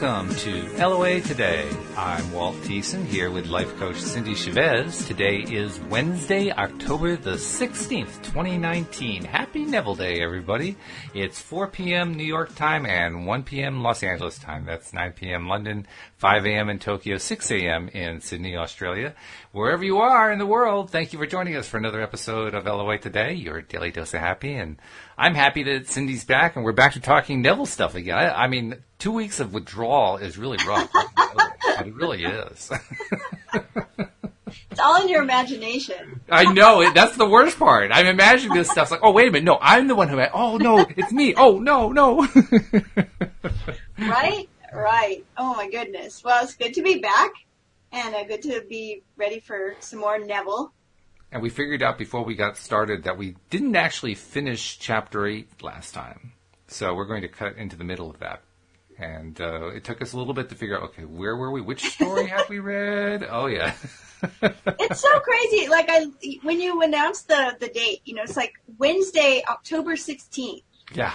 Welcome to LOA Today. I'm Walt Thiessen here with life coach Cindy Chavez. Today is Wednesday, October the 16th, 2019. Happy Neville Day, everybody. It's 4 p.m. New York time and 1 p.m. Los Angeles time. That's 9 p.m. London, 5 a.m. in Tokyo, 6 a.m. in Sydney, Australia. Wherever you are in the world, thank you for joining us for another episode of LOA Today, your daily dose of happy. And I'm happy that Cindy's back and we're back to talking Neville stuff again. I, I mean, two weeks of withdrawal is really rough. it really is. it's all in your imagination. I know it. That's the worst part. I'm imagining this stuff. It's like, oh wait a minute, no, I'm the one who. Oh no, it's me. Oh no, no. right, right. Oh my goodness. Well, it's good to be back, and uh, good to be ready for some more Neville. And we figured out before we got started that we didn't actually finish chapter eight last time, so we're going to cut into the middle of that. And uh, it took us a little bit to figure out okay where were we? Which story have we read? Oh yeah. It's so crazy. Like i when you announced the the date you know it's like wednesday october 16th yeah.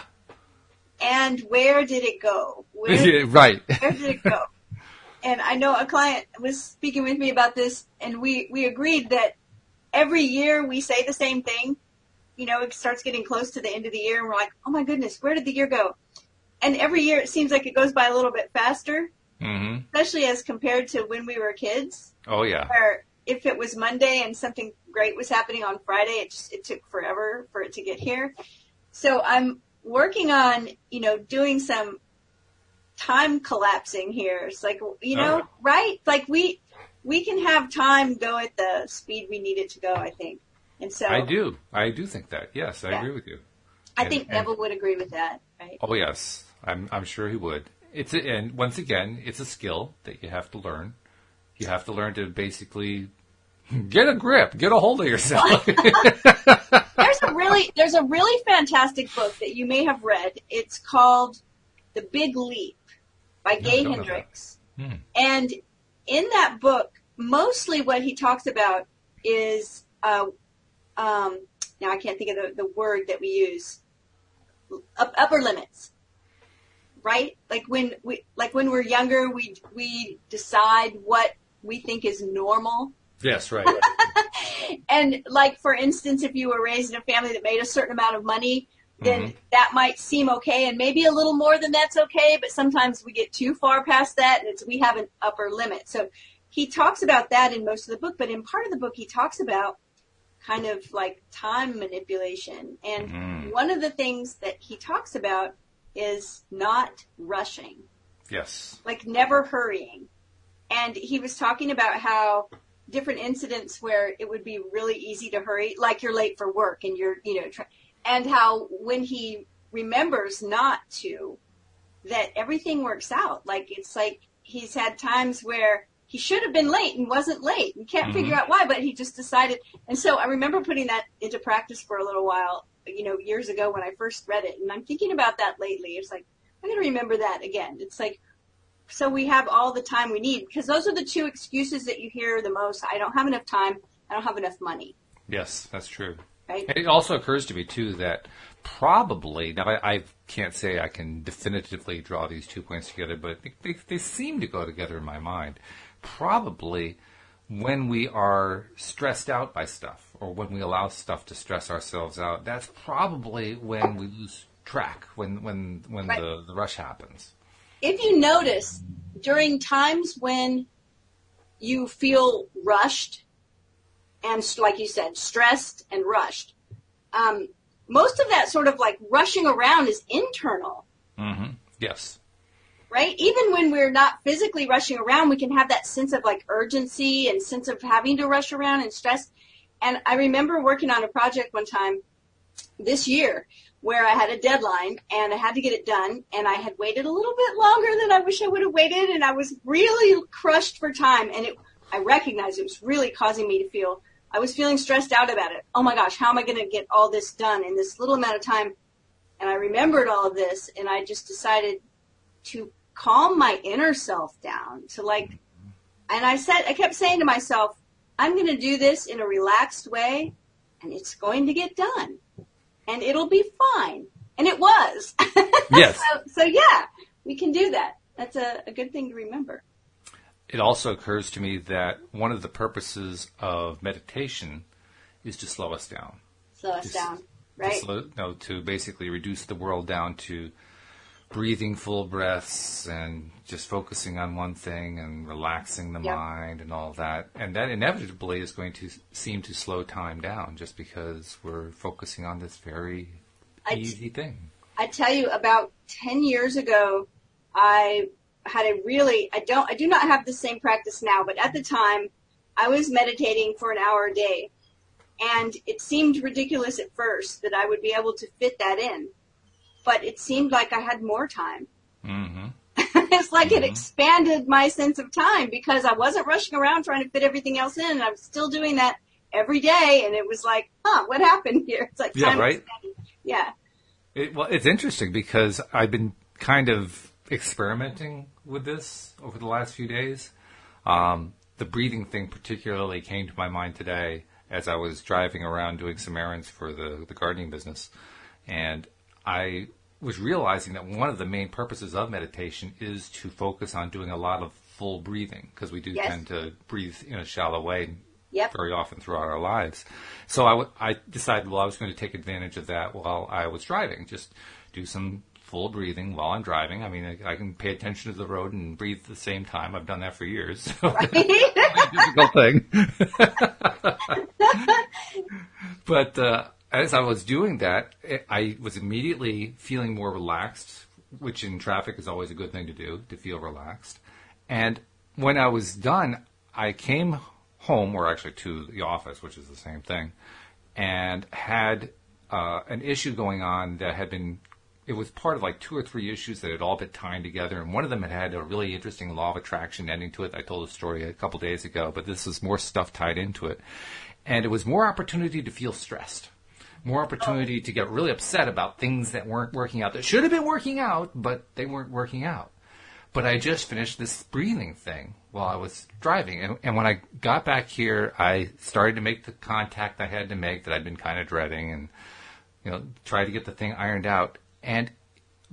And where did it go? Where, right. where did it go? And i know a client was speaking with me about this and we we agreed that every year we say the same thing you know it starts getting close to the end of the year and we're like oh my goodness where did the year go and every year it seems like it goes by a little bit faster, mm-hmm. especially as compared to when we were kids. Oh yeah. Where if it was Monday and something great was happening on Friday, it just it took forever for it to get here. So I'm working on you know doing some time collapsing here. It's like you know oh. right like we we can have time go at the speed we need it to go. I think. And so I do. I do think that. Yes, I agree with you. I and, think and, Neville would agree with that, right? Oh yes, I'm I'm sure he would. It's a, and once again, it's a skill that you have to learn. You have to learn to basically get a grip, get a hold of yourself. there's a really there's a really fantastic book that you may have read. It's called The Big Leap by no, Gay Hendricks. Hmm. And in that book, mostly what he talks about is uh, um, now I can't think of the, the word that we use. Upper limits. Right? Like when we like when we're younger we we decide what we think is normal. Yes right. And like for instance if you were raised in a family that made a certain amount of money then mm-hmm. that might seem okay and maybe a little more than that's okay but sometimes we get too far past that and it's we have an upper limit so he talks about that in most of the book but in part of the book he talks about kind of like time manipulation. And mm-hmm. one of the things that he talks about is not rushing. Yes. Like never hurrying. And he was talking about how different incidents where it would be really easy to hurry, like you're late for work and you're, you know, and how when he remembers not to, that everything works out. Like it's like he's had times where he should have been late and wasn't late. and can't mm-hmm. figure out why, but he just decided. And so I remember putting that into practice for a little while, you know, years ago when I first read it. And I'm thinking about that lately. It's like, I'm going to remember that again. It's like, so we have all the time we need because those are the two excuses that you hear the most. I don't have enough time. I don't have enough money. Yes, that's true. Right? It also occurs to me too that probably now I, I, can't say I can definitively draw these two points together, but they, they, they seem to go together in my mind probably when we are stressed out by stuff or when we allow stuff to stress ourselves out, that's probably when we lose track, when, when, when right. the, the rush happens. If you notice, during times when you feel rushed and, like you said, stressed and rushed, um, most of that sort of like rushing around is internal. Mm-hmm. Yes right? Even when we're not physically rushing around, we can have that sense of like urgency and sense of having to rush around and stress. And I remember working on a project one time this year where I had a deadline and I had to get it done and I had waited a little bit longer than I wish I would have waited and I was really crushed for time and it, I recognized it was really causing me to feel, I was feeling stressed out about it. Oh my gosh, how am I going to get all this done in this little amount of time? And I remembered all of this and I just decided to calm my inner self down to like, and I said, I kept saying to myself, I'm going to do this in a relaxed way and it's going to get done and it'll be fine. And it was. Yes. so, so yeah, we can do that. that's a, a good thing to remember. It also occurs to me that one of the purposes of meditation is to slow us down. Slow us Just- down, To, right? slow, no, to basically reduce the world down to breathing full breaths and just focusing on one thing and relaxing the Yep. mind and all that. And that inevitably is going to seem to slow time down just because we're focusing on this very I- easy thing. I tell you, about 10 years ago, I had a really, I don't, I do not have the same practice now, but at the time, I was meditating for an hour a day. And it seemed ridiculous at first that I would be able to fit that in. But it seemed like I had more time. hmm it's like it Mhm. expanded my sense of time because I wasn't rushing around trying to fit everything else in. And I was still doing that every day. And it was like, huh, what happened here? It's like Yeah, right. expanded. Yeah. It, well, it's interesting because I've been kind of experimenting with this over the last few days. Um, the breathing thing particularly came to my mind today as I was driving around doing some errands for the, the gardening business. And I was realizing that one of the main purposes of meditation is to focus on doing a lot of full breathing because we do Yes. tend to breathe in a shallow way Yep. very often throughout our lives. So I, w- I decided, well, I was going to take advantage of that while I was driving. Just do some full breathing while I'm driving. I mean, I, I can pay attention to the road and breathe at the same time. I've done that for years. So Right? difficult thing. but uh, as I was doing that, I was immediately feeling more relaxed, which in traffic is always a good thing to do, to feel relaxed. And when I was done, I came home, or actually to the office, which is the same thing, and had uh, an issue going on that had been. It was part of like two or three issues that had all been tied together, and one of them had had a really interesting law of attraction ending to it. I told a story a couple days ago, but this was more stuff tied into it, and it was more opportunity to feel stressed, more opportunity to get really upset about things that weren't working out that should have been working out, but they weren't working out. But I just finished this breathing thing while I was driving. And, and when I got back here, I started to make the contact I had to make that I'd been kind of dreading and, you know, try to get the thing ironed out. And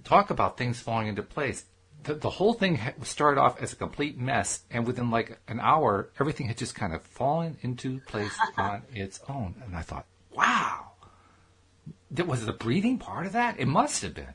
talk about things falling into place. The, the whole thing started off as a complete mess. And within like an hour, everything had just kind of fallen into place on its own. And I thought, wow. That was the breathing part of that? It must have been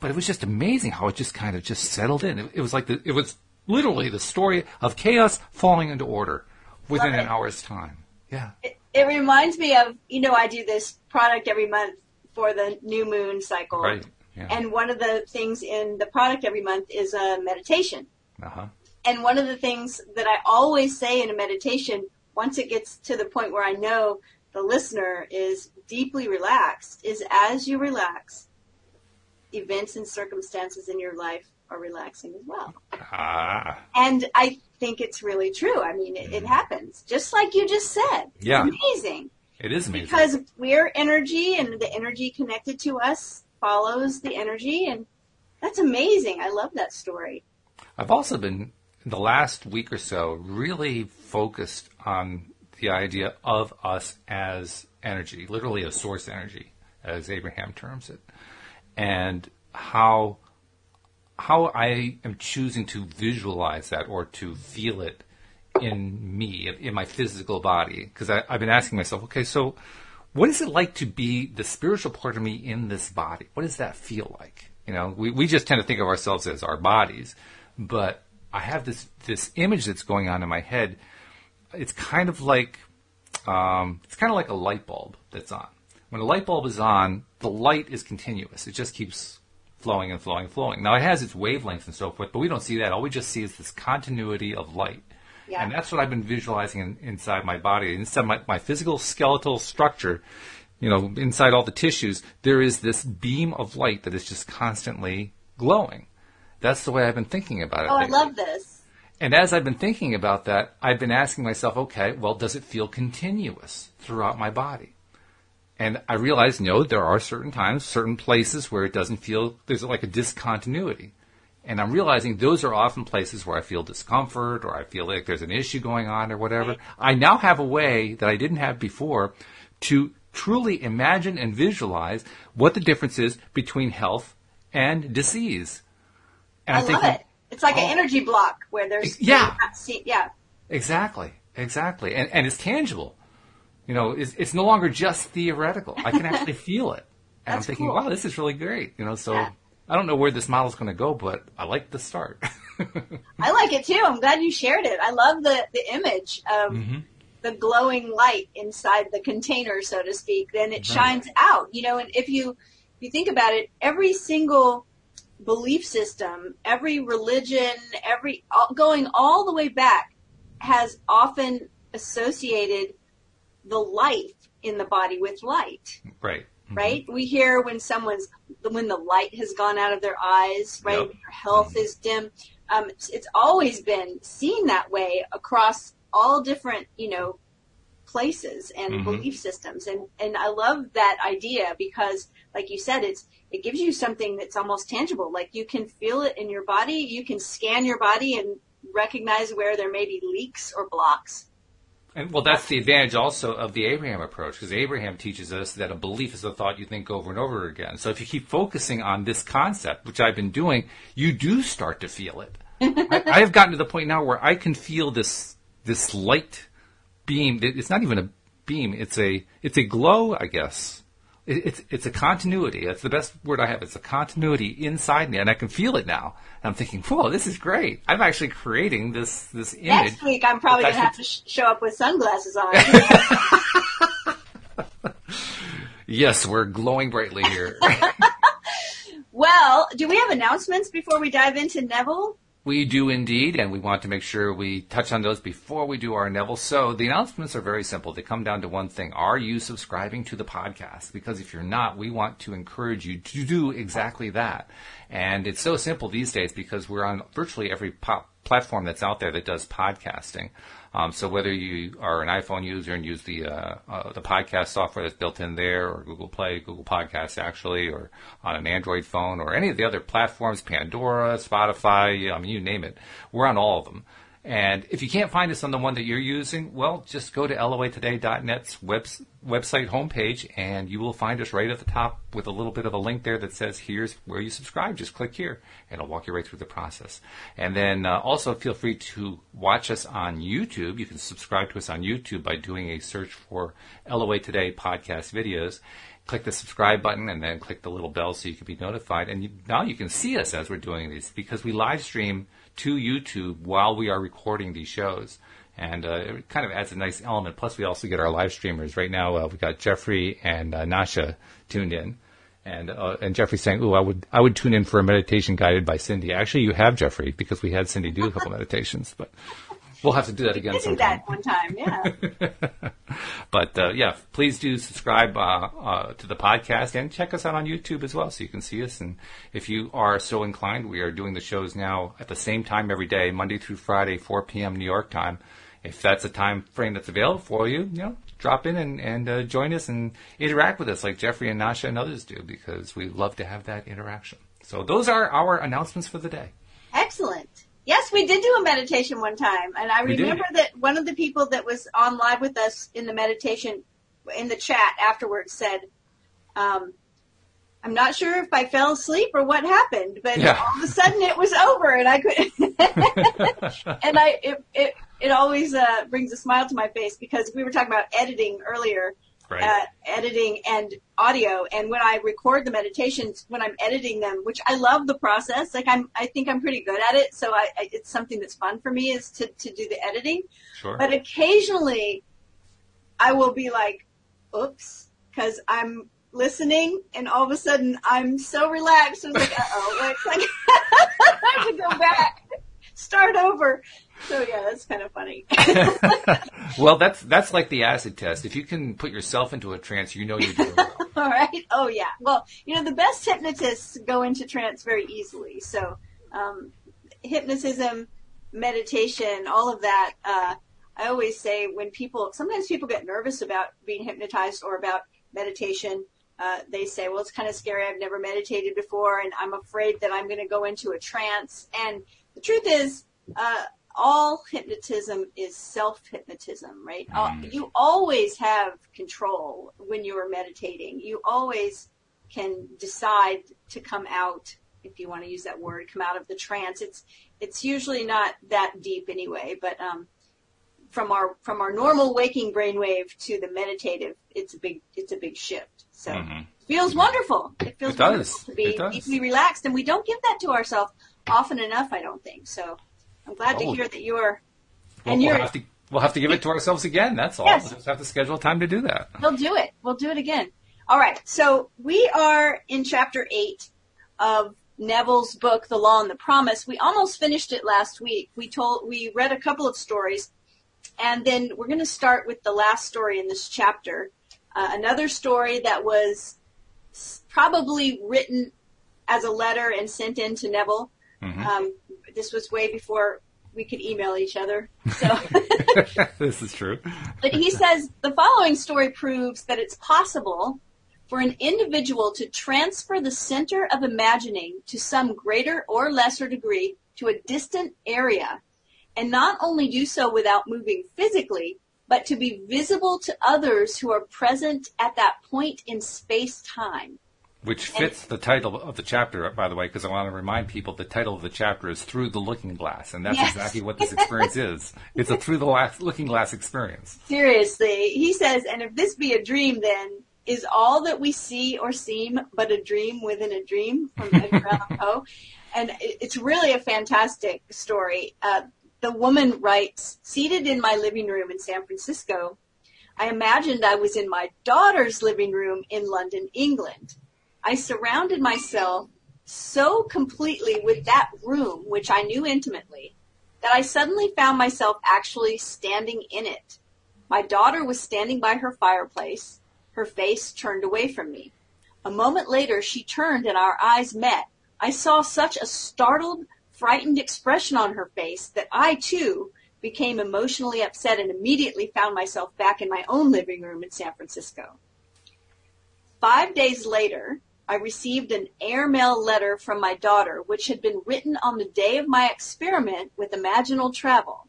but it was just amazing how it just kind of just settled in. It, it was like the, it was literally the story of chaos falling into order within an hour's time. Yeah. it, it reminds me of you know I do this product every month for the new moon cycle, Right. Yeah. and one of the things in the product every month is a meditation. Uh huh. And one of the things that I always say in a meditation, once it gets to the point where I know the listener is deeply relaxed, is as you relax, events and circumstances in your life are relaxing as well. Ah. And I think it's really true. I mean, it, it happens, just like you just said. Yeah. amazing. It is amazing. Because we're energy and the energy connected to us follows the energy and that's amazing. I love that story. I've also been, in the last week or so, really focused on the idea of us as energy, literally a source energy, as Abraham terms it, and how how I am choosing to visualize that or to feel it in me, in my physical body. Because I've been asking myself, okay, so what is it like to be the spiritual part of me in this body? What does that feel like? You know, we, we just tend to think of ourselves as our bodies, but I have this, this image that's going on in my head. It's kind of like, um, it's kind of like a light bulb that's on. When a light bulb is on, the light is continuous. It just keeps flowing and flowing and flowing. Now it has its wavelengths and so forth, but we don't see that. All we just see is this continuity of light. Yeah. And that's what I've been visualizing in, inside my body, inside my, my physical skeletal structure. You know, inside all the tissues, there is this beam of light that is just constantly glowing. That's the way I've been thinking about it. Oh, I love this. And as I've been thinking about that, I've been asking myself, okay, well, does it feel continuous throughout my body? And I realized, no, there are certain times, certain places where it doesn't feel, there's like a discontinuity. And I'm realizing those are often places where I feel discomfort or I feel like there's an issue going on or whatever. I now have a way that I didn't have before to truly imagine and visualize what the difference is between health and disease. And I I'm love it. It's like all- an oh. energy block where there's Yeah. see- yeah. Exactly, exactly, and and it's tangible. You know, it's, it's no longer just theoretical. I can actually feel it, and I'm thinking, cool. wow, this is really great. You know, so Yeah. I don't know where this model is going to go, but I like the start. I like it too. I'm glad you shared it. I love the the image of Mm-hmm. the glowing light inside the container, so to speak. Then it Right. shines out. You know, and if you if you think about it, every single belief system, every religion, every all, going all the way back, has often associated the life in the body with light. right. Mhm. right? We hear when someone's when the light has gone out of their eyes, right? Yep. Their health is dim. Um, it's, it's always been seen that way across all different, you know, places and Mhm. belief systems, and and I love that idea because, like you said, it's it gives you something that's almost tangible. Like you can feel it in your body. You can scan your body and recognize where there may be leaks or blocks. And well, that's the advantage also of the Abraham approach, because Abraham teaches us that a belief is a thought you think over and over again. So if you keep focusing on this concept, which I've been doing, you do start to feel it. I, I have gotten to the point now where I can feel this this light beam. It's not even a beam; it's a it's a glow, I guess. It, it's it's a continuity. That's the best word I have. It's a continuity inside me, and I can feel it now. And I'm thinking, "Whoa, this is great! I'm actually creating this this image." Next week, I'm probably going to that's have to sh- show up with sunglasses on. Yes, we're glowing brightly here. Well, do we have announcements before we dive into Neville? We do indeed, and we want to make sure we touch on those before we do our Neville. So the announcements are very simple. They come down to one thing. Are you subscribing to the podcast? Because if you're not, we want to encourage you to do exactly that. And it's so simple these days because we're on virtually every po- platform that's out there that does podcasting. Um, so whether you are an iPhone user and use the uh, uh, the podcast software that's built in there, or Google Play, Google Podcasts actually, or on an Android phone, or any of the other platforms, Pandora, Spotify, I mean, you name it, we're on all of them. And if you can't find us on the one that you're using, well, just go to loatoday.net's web, website homepage and you will find us right at the top with a little bit of a link there that says, here's where you subscribe. Just click here and it'll walk you right through the process. And then uh, also feel free to watch us on YouTube. You can subscribe to us on YouTube by doing a search for LOA Today podcast videos click the subscribe button and then click the little bell so you can be notified. And you, now you can see us as we're doing these because we live stream to YouTube while we are recording these shows. And uh, it kind of adds a nice element. Plus, we also get our live streamers. Right now, uh, we got Jeffrey and uh, Nasha tuned in. And uh, and Jeffrey's saying, "Ooh, I would I would tune in for a meditation guided by Cindy." Actually, you have Jeffrey because we had Cindy do a couple meditations, but we'll have to do that again Did sometime. that one time, yeah. But uh, yeah, please do subscribe uh, uh, to the podcast and check us out on YouTube as well, so you can see us. And if you are so inclined, we are doing the shows now at the same time every day, Monday through Friday, 4 p.m. New York time. If that's a time frame that's available for you, you know, drop in and, and uh, join us and interact with us like Jeffrey and Nasha and others do, because we love to have that interaction. So those are our announcements for the day. Excellent. Yes, we did do a meditation one time, and I We did. remember that one of the people that was on live with us in the meditation, in the chat afterwards, said, um, "I'm not sure if I fell asleep or what happened, but Yeah. all of a sudden it was over, and I could." and I, it, it, it always uh, brings a smile to my face because we were talking about editing earlier, Right. uh, editing and audio. And when I record the meditations, when I'm editing them, which I love the process, like I'm, I think I'm pretty good at it. So I, I it's something that's fun for me is to, to do the editing. sure. But occasionally I will be like, oops, cause I'm listening and all of a sudden I'm so relaxed. I was like, uh oh, it's like, I have to go back, start over. So yeah, that's kind of funny. well, that's that's like the acid test. If you can put yourself into a trance, you know you're doing well. All right. Oh yeah. Well, you know, the best hypnotists go into trance very easily. So, um, hypnotism, meditation, all of that. Uh, I always say when people, sometimes people get nervous about being hypnotized or about meditation. Uh, they say, well, it's kind of scary. I've never meditated before and I'm afraid that I'm going to go into a trance. And the truth is, uh, all hypnotism is self-hypnotism, right? All- Mm. You always have control when you are meditating. You always can decide to come out if you want to use that word, come out of the trance. It's it's usually not that deep anyway, but um, from our from our normal waking brainwave to the meditative, it's a big it's a big shift. So mm-hmm. it feels wonderful. It feels it does. to be deeply relaxed, and we don't give that to ourselves often enough. I don't think so. I'm glad oh. to hear that you're. Well, and you're. We'll have, to, we'll have to give it to ourselves again. That's all. Yes. We'll just have to schedule time to do that. We'll do it. We'll do it again. All right. So we are in chapter eight of Neville's book, The Law and the Promise. We almost finished it last week. We told, we read a couple of stories and then we're going to start with the last story in this chapter. Uh, another story that was probably written as a letter and sent in to Neville. Mm-hmm. Um, this was way before we could email each other. So this is true. but he says the following story proves that it's possible for an individual to transfer the center of imagining to some greater or lesser degree to a distant area, and not only do so without moving physically, but to be visible to others who are present at that point in space time. Which fits and, the title of the chapter, by the way, because I want to remind people the title of the chapter is Through the Looking Glass, and that's yes. exactly what this experience is. It's a through the looking glass experience. Seriously. He says, and if this be a dream, then is all that we see or seem but a dream within a dream from Edgar Allan Poe. And it's really a fantastic story. Uh, the woman writes, seated in my living room in San Francisco, I imagined I was in my daughter's living room in London, England. I surrounded myself so completely with that room, which I knew intimately, that I suddenly found myself actually standing in it. My daughter was standing by her fireplace, her face turned away from me. A moment later she turned and our eyes met. I saw such a startled, frightened expression on her face that I, too, became emotionally upset and immediately found myself back in my own living room in San Francisco. Five days later, I received an airmail letter from my daughter, which had been written on the day of my experiment with imaginal travel.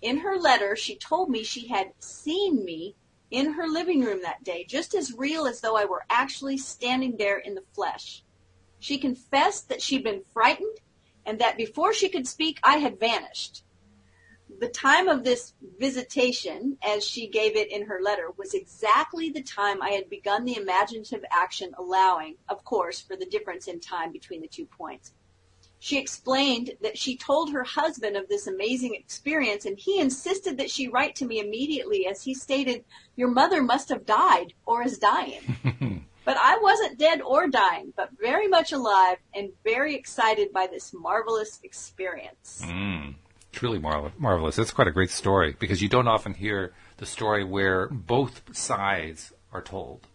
In her letter, she told me she had seen me in her living room that day, just as real as though I were actually standing there in the flesh. She confessed that she'd been frightened and that before she could speak, I had vanished. The time of this visitation, as she gave it in her letter, was exactly the time I had begun the imaginative action allowing, of course, for the difference in time between the two points. She explained that she told her husband of this amazing experience and he insisted that she write to me immediately as he stated, your mother must have died or is dying. but I wasn't dead or dying, but very much alive and very excited by this marvelous experience. Mm, truly mar- marvelous. It's quite a great story because you don't often hear the story where both sides are told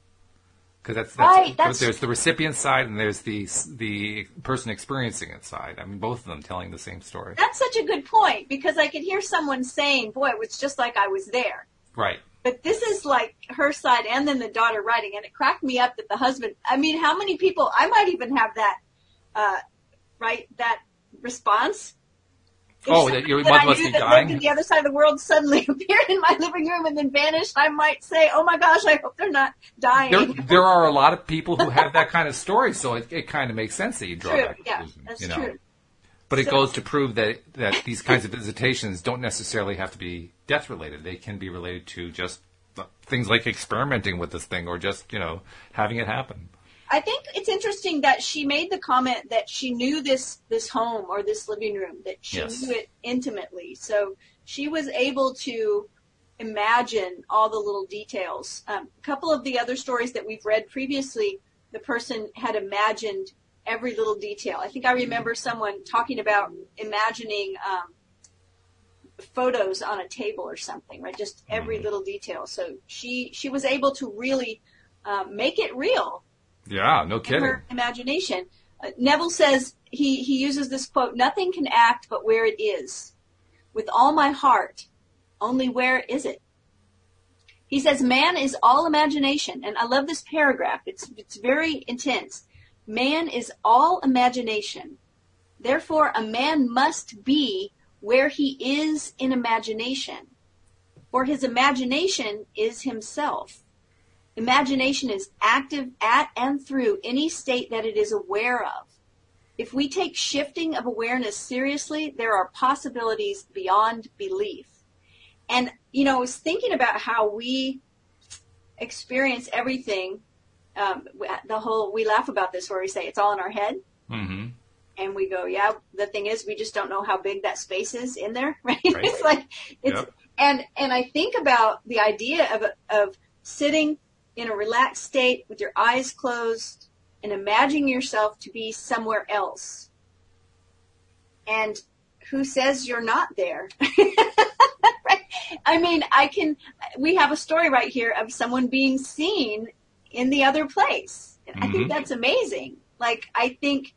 because that's, that's, right, that's there's the recipient side and there's the the person experiencing it side. I mean, both of them telling the same story. That's such a good point because I could hear someone saying, "Boy, it was just like I was there." Right. But this is like her side and then the daughter writing, and it cracked me up that the husband. I mean, how many people? I might even have that, uh, right? That response oh, that your mother must be dying. The other side of the world suddenly appeared in my living room and then vanished. I might say, "Oh my gosh, I hope they're not dying." There, there are a lot of people who have that kind of story, so it, it kind of makes sense that you draw true. that conclusion. Yeah, that's you know? true. But it so, goes to prove that that these kinds of visitations don't necessarily have to be death related. They can be related to just uh, things like experimenting with this thing or just you know having it happen. I think it's interesting that she made the comment that she knew this this home or this living room that she yes. knew it intimately. So she was able to imagine all the little details. Um, a couple of the other stories that we've read previously, the person had imagined every little detail. I think I remember someone talking about imagining um, photos on a table or something, right? Just every mm-hmm. little detail. So she she was able to really um, make it real yeah, no kidding. Her imagination. Uh, Neville says he he uses this quote: "Nothing can act but where it is. With all my heart, only where is it?" He says man is all imagination, and I love this paragraph. It's it's very intense. Man is all imagination. Therefore, a man must be where he is in imagination, for his imagination is himself. Imagination is active at and through any state that it is aware of. If we take shifting of awareness seriously, there are possibilities beyond belief. And, you know, I was thinking about how we experience everything. Um, the whole, we laugh about this where we say it's all in our head. Mm-hmm. And we go, yeah, the thing is, we just don't know how big that space is in there, right? Right. it's like, it's, Yep. and, and I think about the idea of, of sitting in a relaxed state with your eyes closed and imagining yourself to be somewhere else. And who says you're not there? right? I mean, I can, we have a story right here of someone being seen in the other place. And I think Mhm. that's amazing. Like, I think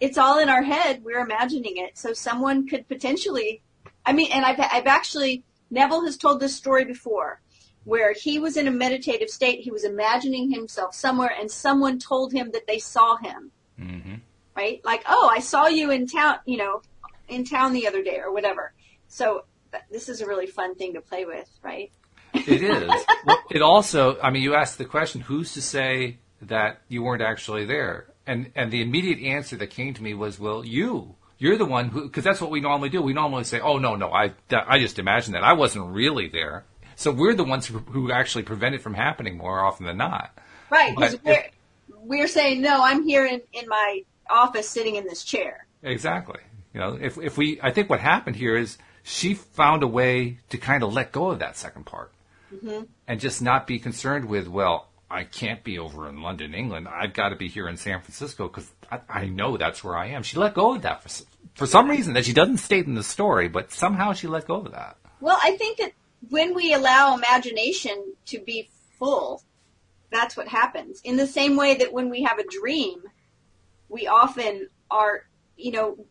it's all in our head. We're imagining it. So someone could potentially, I mean, and I've, I've actually, Neville has told this story before where he was in a meditative state. He was imagining himself somewhere and someone told him that they saw him Mm-hmm. right? Like, oh, I saw you in town, you know, in town the other day or whatever. So this is a really fun thing to play with, right? It is. well, it also, I mean, you asked the question, who's to say that you weren't actually there? And and the immediate answer that came to me was, well, you. You're the one who, because that's what we normally do. We normally say, oh, no, no, I, I just imagined that. I wasn't really there. So we're the ones who, who actually prevent it from happening more often than not. Right, because we're, we're saying, no, I'm here in, in my office sitting in this chair. Exactly. You know, if if we, I think what happened here is she found a way to kind of let go of that second part, mm-hmm. and just not be concerned with, well, I can't be over in London, England. I've got to be here in San Francisco because I, I know that's where I am. She let go of that for for some reason that she doesn't state in the story, but somehow she let go of that. Well, I think that when we allow imagination to be full, that's what happens. In the same way that when we have a dream, we often are, you know,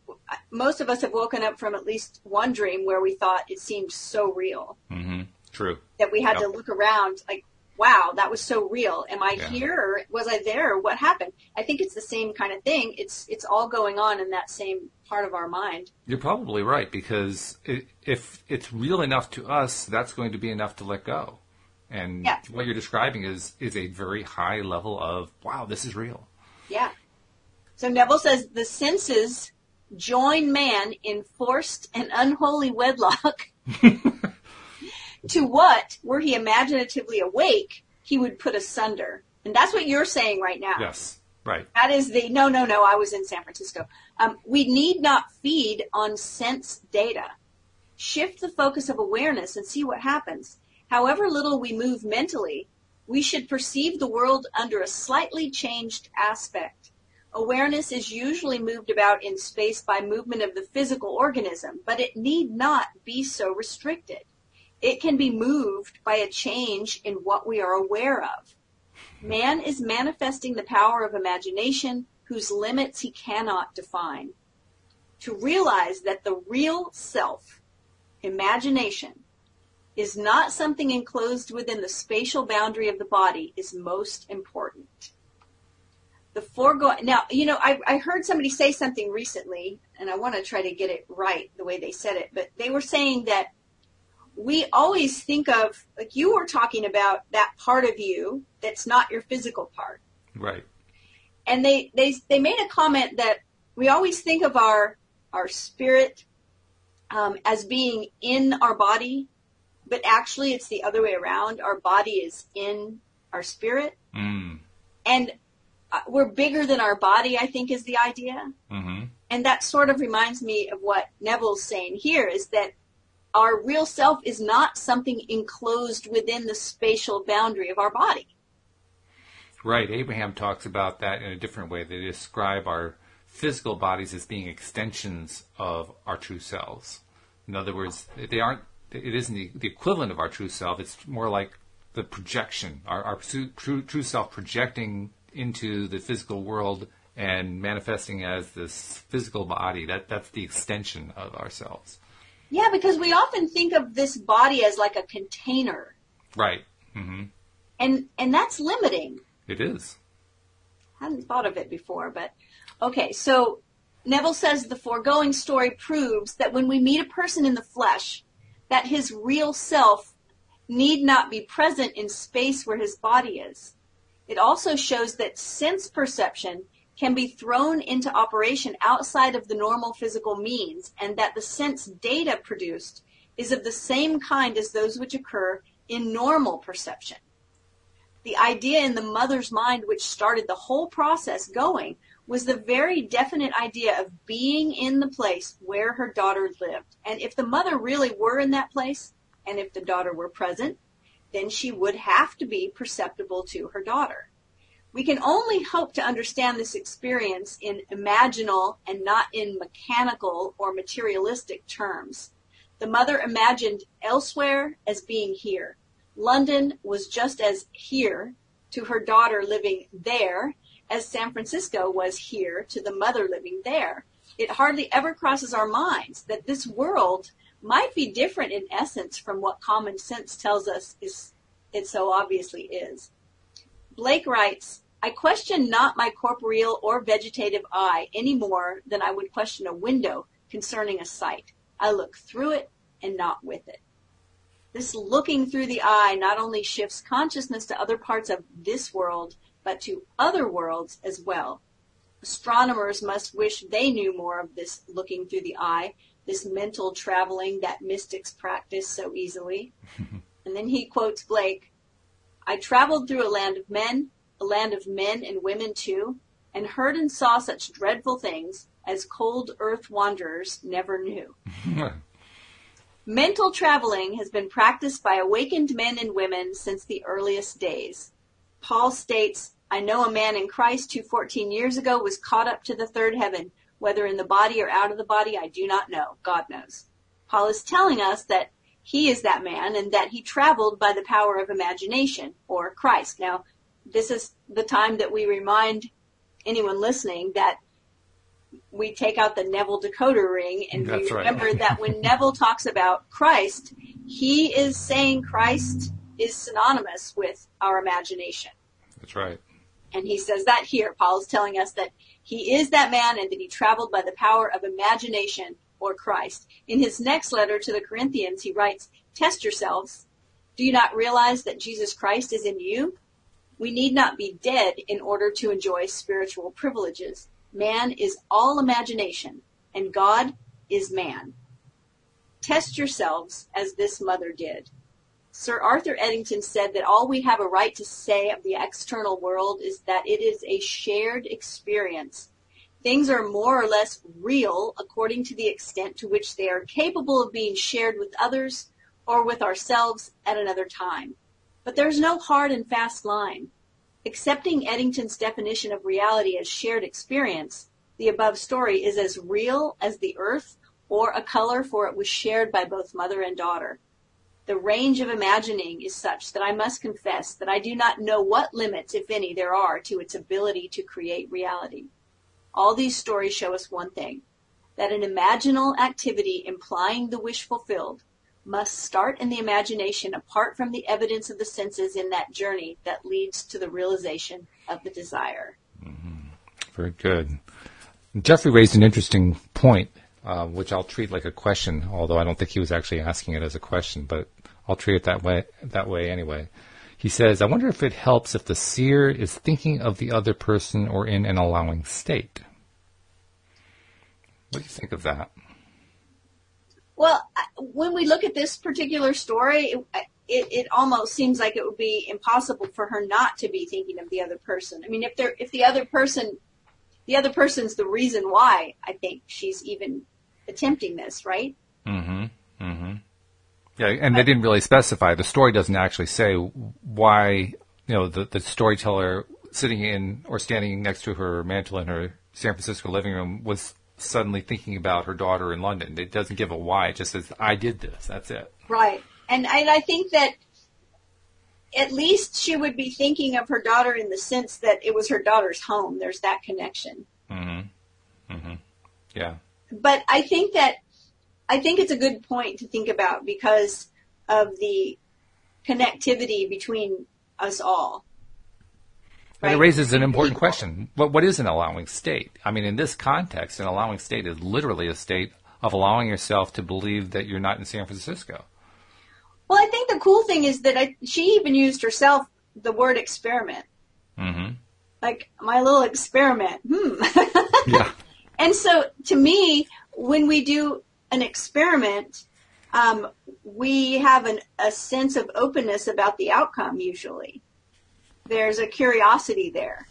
most of us have woken up from at least one dream where we thought it seemed so real Mm-hmm. True. that we had to look around like, wow, that was so real. Am I Yeah. here or was I there? What happened? I think it's the same kind of thing. It's, it's all going on in that same part of our mind. You're probably right because i if it's real enough to us, that's going to be enough to let go. And Yeah. what you're describing is is a very high level of wow, this is real. Yeah. So Neville says the senses join man in forced and unholy wedlock to what, were he imaginatively awake, he would put asunder. And that's what you're saying right now. Yes, right. That is the, no, no, no, I was in San Francisco. Um, we need not feed on sense data. Shift the focus of awareness and see what happens. However little we move mentally, we should perceive the world under a slightly changed aspect. Awareness is usually moved about in space by movement of the physical organism, but it need not be so restricted. It can be moved by a change in what we are aware of. Man is manifesting the power of imagination whose limits he cannot define. To realize that the real self, imagination, is not something enclosed within the spatial boundary of the body is most important. The foregoing, now, you know, I, I heard somebody say something recently, and I want to try to get it right the way they said it, but they were saying that we always think of, like you were talking about that part of you that's not your physical part. Right. And they, they, they made a comment that we always think of our, our spirit um, as being in our body, but actually it's the other way around. Our body is in our spirit. Mm. And uh, we're bigger than our body, I think is the idea. Mm-hmm. And that sort of reminds me of what Neville's saying here is that our real self is not something enclosed within the spatial boundary of our body. Right. Abraham talks about that in a different way. They describe our physical bodies as being extensions of our true selves. In other words, they aren't. It isn't the, the equivalent of our true self. It's more like the projection, our, our true, true self projecting into the physical world and manifesting as this physical body. That that's the extension of ourselves. Yeah, because we often think of this body as like a container, Right. Mm-hmm. and and that's limiting. It is. I hadn't thought of it before, but okay. So Neville says the foregoing story proves that when we meet a person in the flesh, that his real self need not be present in space where his body is. It also shows that sense perception can be thrown into operation outside of the normal physical means and that the sense data produced is of the same kind as those which occur in normal perception. The idea in the mother's mind which started the whole process going was the very definite idea of being in the place where her daughter lived. And if the mother really were in that place, and if the daughter were present, then she would have to be perceptible to her daughter. We can only hope to understand this experience in imaginal and not in mechanical or materialistic terms. The mother imagined elsewhere as being here. London was just as here to her daughter living there as San Francisco was here to the mother living there. It hardly ever crosses our minds that this world might be different in essence from what common sense tells us is, it so obviously is. Blake writes, I question not my corporeal or vegetative eye any more than I would question a window concerning a sight. I look through it and not with it. This looking through the eye not only shifts consciousness to other parts of this world, but to other worlds as well. Astronomers must wish they knew more of this looking through the eye, this mental traveling that mystics practice so easily. and then he quotes Blake, I traveled through a land of men, a land of men and women too, and heard and saw such dreadful things as cold earth wanderers never knew. Mental traveling has been practiced by awakened men and women since the earliest days. Paul states, I know a man in Christ who 14 years ago was caught up to the third heaven, whether in the body or out of the body, I do not know. God knows. Paul is telling us that he is that man and that he traveled by the power of imagination or Christ. Now, this is the time that we remind anyone listening that we take out the Neville decoder ring and That's we right. remember that when Neville talks about Christ, he is saying Christ is synonymous with our imagination. That's right. And he says that here. Paul is telling us that he is that man and that he traveled by the power of imagination or Christ. In his next letter to the Corinthians, he writes, Test yourselves. Do you not realize that Jesus Christ is in you? We need not be dead in order to enjoy spiritual privileges. Man is all imagination, and God is man. Test yourselves as this mother did. Sir Arthur Eddington said that all we have a right to say of the external world is that it is a shared experience. Things are more or less real according to the extent to which they are capable of being shared with others or with ourselves at another time. But there's no hard and fast line. Accepting Eddington's definition of reality as shared experience, the above story is as real as the earth or a color for it was shared by both mother and daughter. The range of imagining is such that I must confess that I do not know what limits, if any, there are to its ability to create reality. All these stories show us one thing, that an imaginal activity implying the wish fulfilled must start in the imagination apart from the evidence of the senses in that journey that leads to the realization of the desire. Very good. Jeffrey raised an interesting point, uh, which I'll treat like a question, although I don't think he was actually asking it as a question, but I'll treat it that way, that way anyway. He says, I wonder if it helps if the seer is thinking of the other person or in an allowing state. What do you think of that? Well, when we look at this particular story, it, it, it almost seems like it would be impossible for her not to be thinking of the other person. I mean, if there, if the other person, the other person's the reason why I think she's even attempting this, right? Mm-hmm. Mm-hmm. Yeah, and they didn't really specify. The story doesn't actually say why, you know, the, the storyteller sitting in or standing next to her mantle in her San Francisco living room was suddenly thinking about her daughter in London. It doesn't give a why. It just says, I did this. That's it. Right. And, and I think that at least she would be thinking of her daughter in the sense that it was her daughter's home. There's that connection. Mm-hmm. Mm-hmm. Yeah. But I think that I think it's a good point to think about because of the connectivity between us all. And it raises an important question. What, what is an allowing state? I mean, in this context, an allowing state is literally a state of allowing yourself to believe that you're not in San Francisco. Well, I think the cool thing is that I, she even used herself the word experiment. Mm-hmm. like my little experiment. Hmm. Yeah. And so to me, when we do an experiment, um, we have an, a sense of openness about the outcome usually. There's a curiosity there.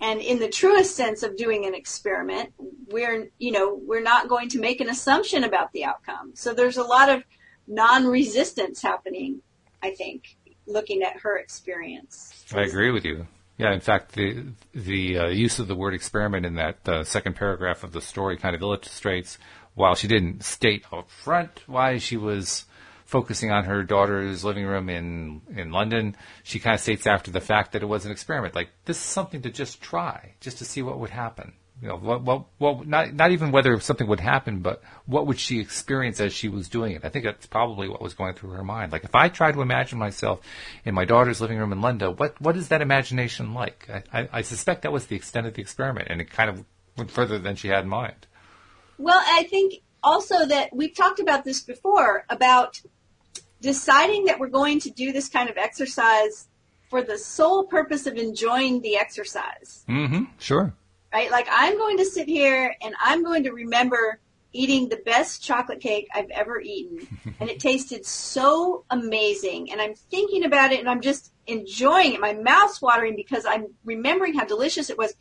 And in the truest sense of doing an experiment, we're, you know, we're not going to make an assumption about the outcome. So there's a lot of non-resistance happening, I think, looking at her experience. I agree with you. Yeah, in fact, the the uh, use of the word experiment in that uh, second paragraph of the story kind of illustrates, while she didn't state up front why she was focusing on her daughter's living room in in London, she kind of states after the fact that it was an experiment. Like this is something to just try, just to see what would happen. You know, what, what, what, not not even whether something would happen, but what would she experience as she was doing it? I think that's probably what was going through her mind. Like if I try to imagine myself in my daughter's living room in London, what what is that imagination like? I, I, I suspect that was the extent of the experiment, and it kind of went further than she had in mind. Well, I think also that we've talked about this before about deciding that we're going to do this kind of exercise for the sole purpose of enjoying the exercise. Mm-hmm. Sure. Right? Like I'm going to sit here and I'm going to remember eating the best chocolate cake I've ever eaten. and it tasted so amazing. And I'm thinking about it and I'm just enjoying it. My mouth's watering because I'm remembering how delicious it was.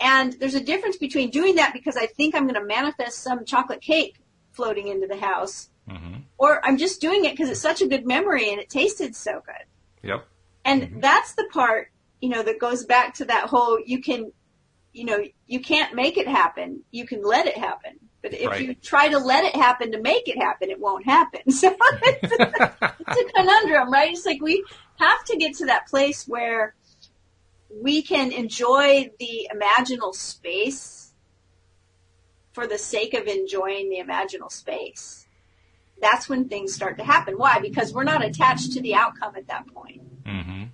And there's a difference between doing that because I think I'm going to manifest some chocolate cake floating into the house, Mm-hmm. or I'm just doing it because it's such a good memory and it tasted so good. Yep. And that's the part, you know, that goes back to that whole you can, you know, you can't make it happen. You can let it happen. But if Right. you try to let it happen to make it happen, it won't happen. So it's a, it's a conundrum, right? It's like we have to get to that place where we can enjoy the imaginal space for the sake of enjoying the imaginal space. That's when things start to happen. Why? Because we're not attached to the outcome at that point. Mm-hmm.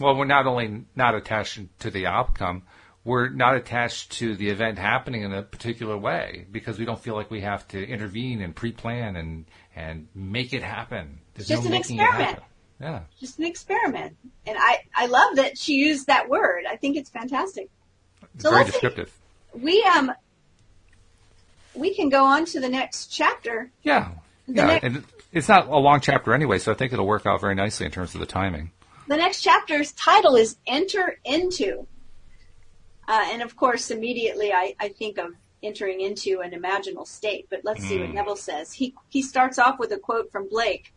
Well, we're not only not attached to the outcome, we're not attached to the event happening in a particular way because we don't feel like we have to intervene and pre-plan and and make it happen. There's Just no an experiment. Yeah. Just an experiment. And I, I love that she used that word. I think it's fantastic. So Very let's see. descriptive. We um we can go on to the next chapter. Yeah. Yeah. next- and it's not a long chapter anyway, so I think it'll work out very nicely in terms of the timing. The next chapter's title is Enter Into. Uh, and of course, immediately I, I think of entering into an imaginal state. But let's see what Mm. Neville says. He, he starts off with a quote from Blake.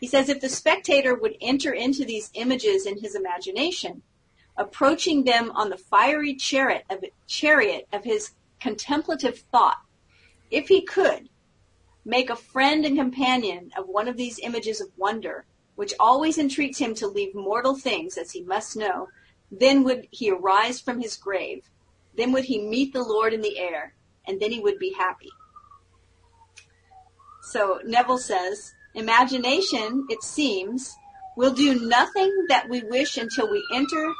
He says, If the spectator would enter into these images in his imagination, approaching them on the fiery chariot of, chariot of his contemplative thought, if he could, make a friend and companion of one of these images of wonder, which always entreats him to leave mortal things as he must know, then would he arise from his grave, then would he meet the Lord in the air, and then he would be happy. So Neville says, imagination, it seems, will do nothing that we wish until we enter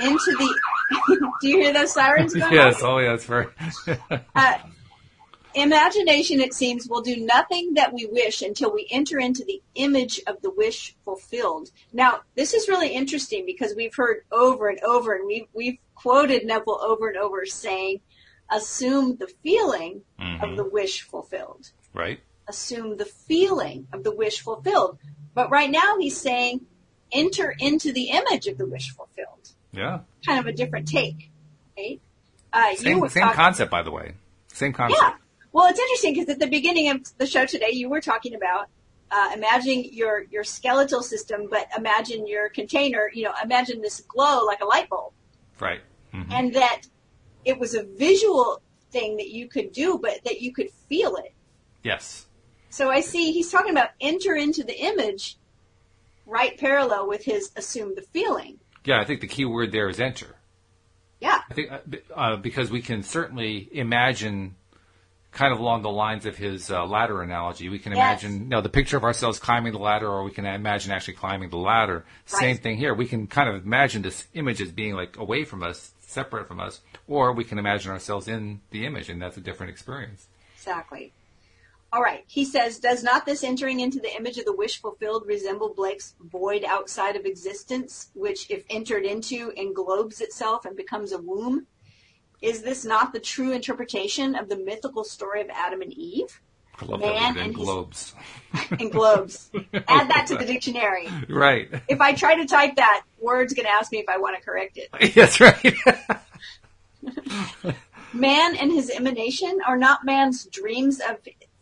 into the. do you hear those sirens yes. off? Oh. That's very. Uh, imagination, it seems, will do nothing that we wish until we enter into the image of the wish fulfilled. Now, this is really interesting because we've heard over and over, and we've, we've quoted Neville over and over saying, assume the feeling of Mhm. the wish fulfilled. right. Assume the feeling of the wish fulfilled. But right now he's saying, enter into the image of the wish fulfilled. Yeah. Kind of a different take. Right? Uh, Same same talking- concept, by the way. Same concept. yeah. Well, it's interesting because at the beginning of the show today, you were talking about uh, imagine your your skeletal system, but imagine your container. You know, imagine this glow like a light bulb, Right. Mhm. and that it was a visual thing that you could do, but that you could feel it. Yes. So I see he's talking about enter into the image, right parallel with his assume the feeling. Yeah, I think the key word there is enter. Yeah, I think uh, uh, because we can certainly imagine, kind of along the lines of his uh, ladder analogy, we can Yes. imagine, you know, the picture of ourselves climbing the ladder, or we can imagine actually climbing the ladder. Same thing here. We can kind of imagine this image as being like away from us, separate from us, or we can imagine ourselves in the image, and that's a different experience. exactly. All right. He says, does not this entering into the image of the wish fulfilled resemble Blake's void outside of existence, which if entered into englobes itself and becomes a womb? Is this not the true interpretation of the mythical story of Adam and Eve? I love Man that and globes. Englobes. Add that to the dictionary. Right. If I try to type that, Word's going to ask me if I want to correct it. That's right. Man and his emanation are not man's dreams of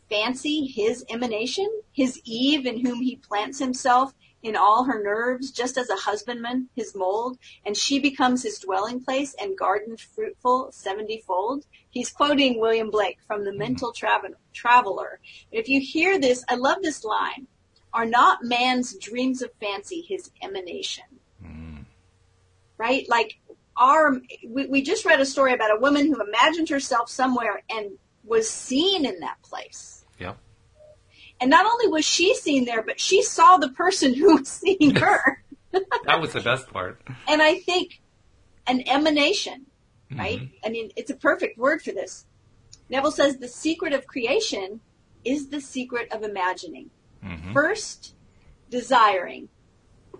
fancy his emanation, his Eve in whom he plants himself in all her nerves, just as a husbandman his mold, and she becomes his dwelling place and garden fruitful seventyfold. He's quoting William Blake from The Mental Travel- Traveler. If you hear this, I love this line. Are not man's dreams of fancy his emanation? Mm. Right? Like our, we, we just read a story about a woman who imagined herself somewhere and was seen in that place. Yep. And not only was she seen there, but she saw the person who was seeing her. That was the best part. And I think an emanation, mm-hmm. right? I mean, it's a perfect word for this. Neville says the secret of creation is the secret of imagining. Mm-hmm. First, desiring,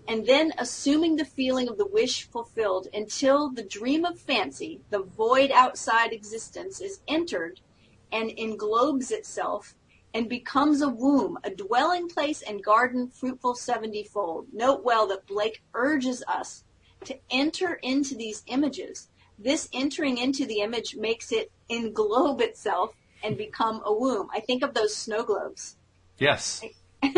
and then assuming the feeling of the wish fulfilled until the dream of fancy, the void outside existence, is entered and englobes itself and becomes a womb, a dwelling place and garden fruitful seventyfold. Note well that Blake urges us to enter into these images. This entering into the image makes it englobe itself and become a womb. I think of those snow globes. Yes.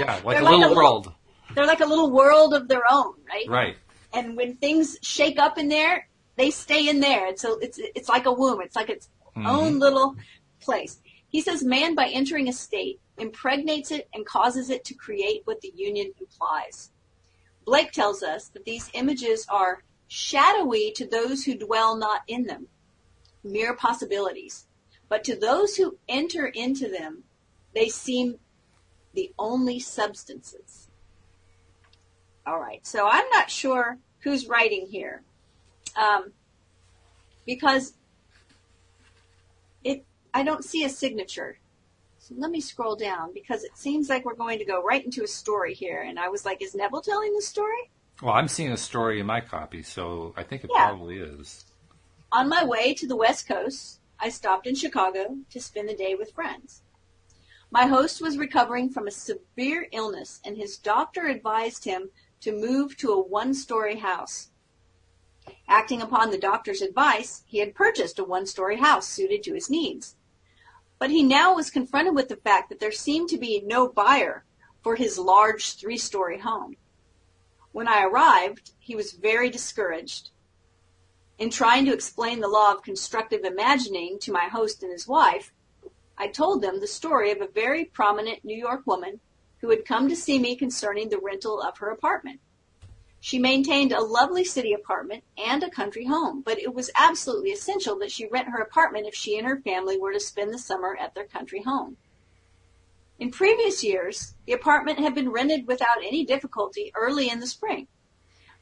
Yeah, like They're a like a little little- world. They're like a little world of their own, right? Right. And when things shake up in there, they stay in there. It's a, it's it's like a womb. It's like its mm-hmm. own little place. He says man by entering a state impregnates it and causes it to create what the union implies. Blake tells us that these images are shadowy to those who dwell not in them, mere possibilities. But to those who enter into them, they seem the only substances. All right, so I'm not sure who's writing here, um, because I don't see a signature. So let me scroll down because it seems like we're going to go right into a story here, and I was like, is Neville telling the story? Well, I'm seeing a story in my copy, so I think it Yeah. probably is. On my way to the West Coast, I stopped in Chicago to spend the day with friends. My host was recovering from a severe illness, and his doctor advised him to move to a one story house. Acting upon the doctor's advice, he had purchased a one story house suited to his needs. But he now was confronted with the fact that there seemed to be no buyer for his large three story home. When I arrived, he was very discouraged. In trying to explain the law of constructive imagining to my host and his wife, I told them the story of a very prominent New York woman who had come to see me concerning the rental of her apartment. She maintained a lovely city apartment and a country home, but it was absolutely essential that she rent her apartment if she and her family were to spend the summer at their country home. In previous years, the apartment had been rented without any difficulty early in the spring.